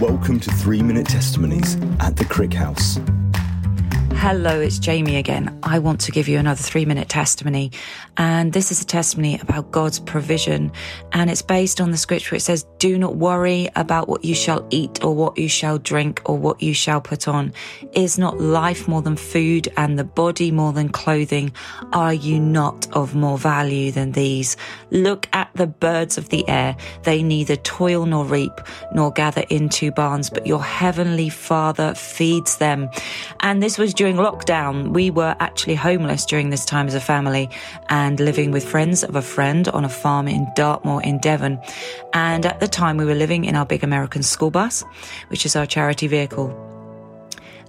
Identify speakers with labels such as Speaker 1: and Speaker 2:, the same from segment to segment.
Speaker 1: Welcome to 3 Minute Testimonies at the Crick House.
Speaker 2: Hello, it's Jamie again. I want to give you another three minute testimony. And this is a testimony about God's provision. And it's based on the scripture. It says, Do not worry about what you shall eat or what you shall drink or what you shall put on. Is not life more than food and the body more than clothing? Are you not of more value than these? Look at the birds of the air. They neither toil nor reap nor gather into barns, but your heavenly father feeds them. And this was during during lockdown, we were actually homeless during this time as a family and living with friends of a friend on a farm in Dartmoor in Devon. And at the time, we were living in our big American school bus, which is our charity vehicle.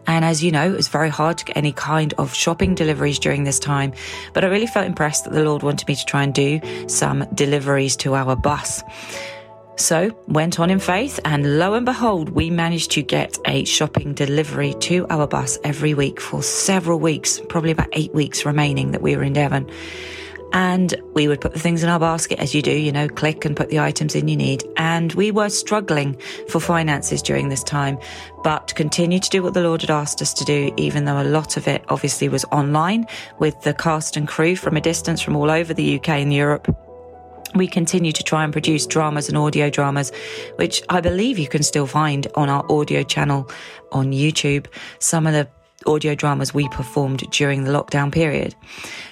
Speaker 2: And as you know, it was very hard to get any kind of shopping deliveries during this time. But I really felt impressed that the Lord wanted me to try and do some deliveries to our bus. So went on in faith, and lo and behold, we managed to get a shopping delivery to our bus every week for several weeks, probably about eight weeks remaining that we were in Devon. And we would put the things in our basket as you do, you know, click and put the items in you need. And we were struggling for finances during this time, but continued to do what the Lord had asked us to do, even though a lot of it obviously was online with the cast and crew from a distance from all over the UK and Europe we continue to try and produce dramas and audio dramas, which I believe you can still find on our audio channel on YouTube. Some of the audio dramas we performed during the lockdown period.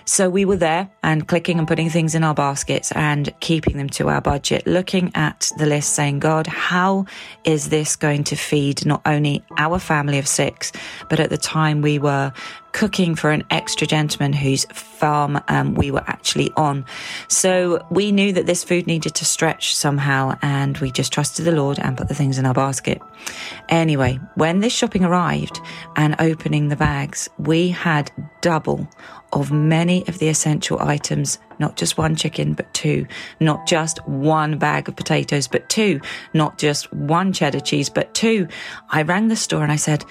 Speaker 2: So we were there and clicking and putting things in our baskets and keeping them to our budget, looking at the list saying, God, how is this going to feed not only our family of six, but at the time we were cooking for an extra gentleman whose farm um, we were actually on. So we knew that this food needed to stretch somehow, and we just trusted the Lord and put the things in our basket. Anyway, when this shopping arrived and opening the bags, we had double of many of the essential items, not just one chicken, but two, not just one bag of potatoes, but two, not just one cheddar cheese, but two. I rang the store and I said,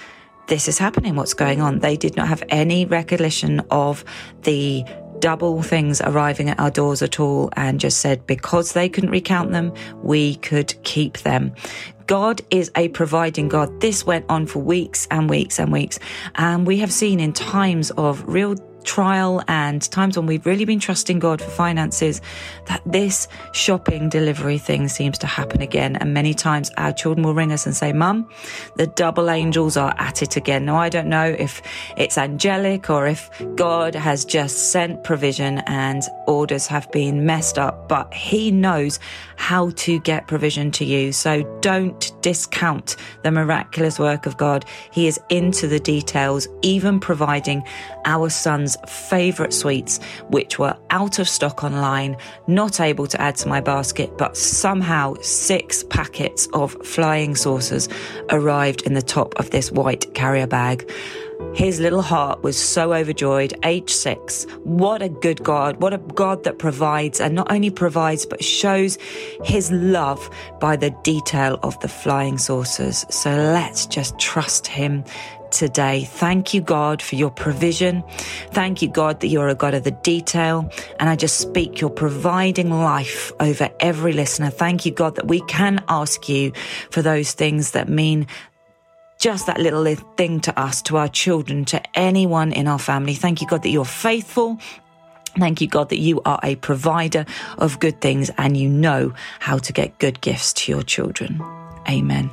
Speaker 2: this is happening. What's going on? They did not have any recollection of the double things arriving at our doors at all and just said because they couldn't recount them, we could keep them. God is a providing God. This went on for weeks and weeks and weeks. And we have seen in times of real trial and times when we've really been trusting God for finances, that this shopping delivery thing seems to happen again. And many times our children will ring us and say, Mum, the double angels are at it again. Now, I don't know if it's angelic or if God has just sent provision and orders have been messed up, but He knows how to get provision to you. So don't discount the miraculous work of God. He is into the details, even providing our son's favourite sweets, which were out of stock online, not able to add to my basket, but somehow six packets of flying saucers arrived in the top of this white carrier bag. His little heart was so overjoyed, age six. What a good God. What a God that provides and not only provides, but shows his love by the detail of the flying saucers. So let's just trust him today. Thank you, God, for your provision. Thank you, God, that you're a God of the detail. And I just speak your providing life over every listener. Thank you, God, that we can ask you for those things that mean just that little thing to us, to our children, to anyone in our family. Thank you, God, that you're faithful. Thank you, God, that you are a provider of good things and you know how to get good gifts to your children. Amen.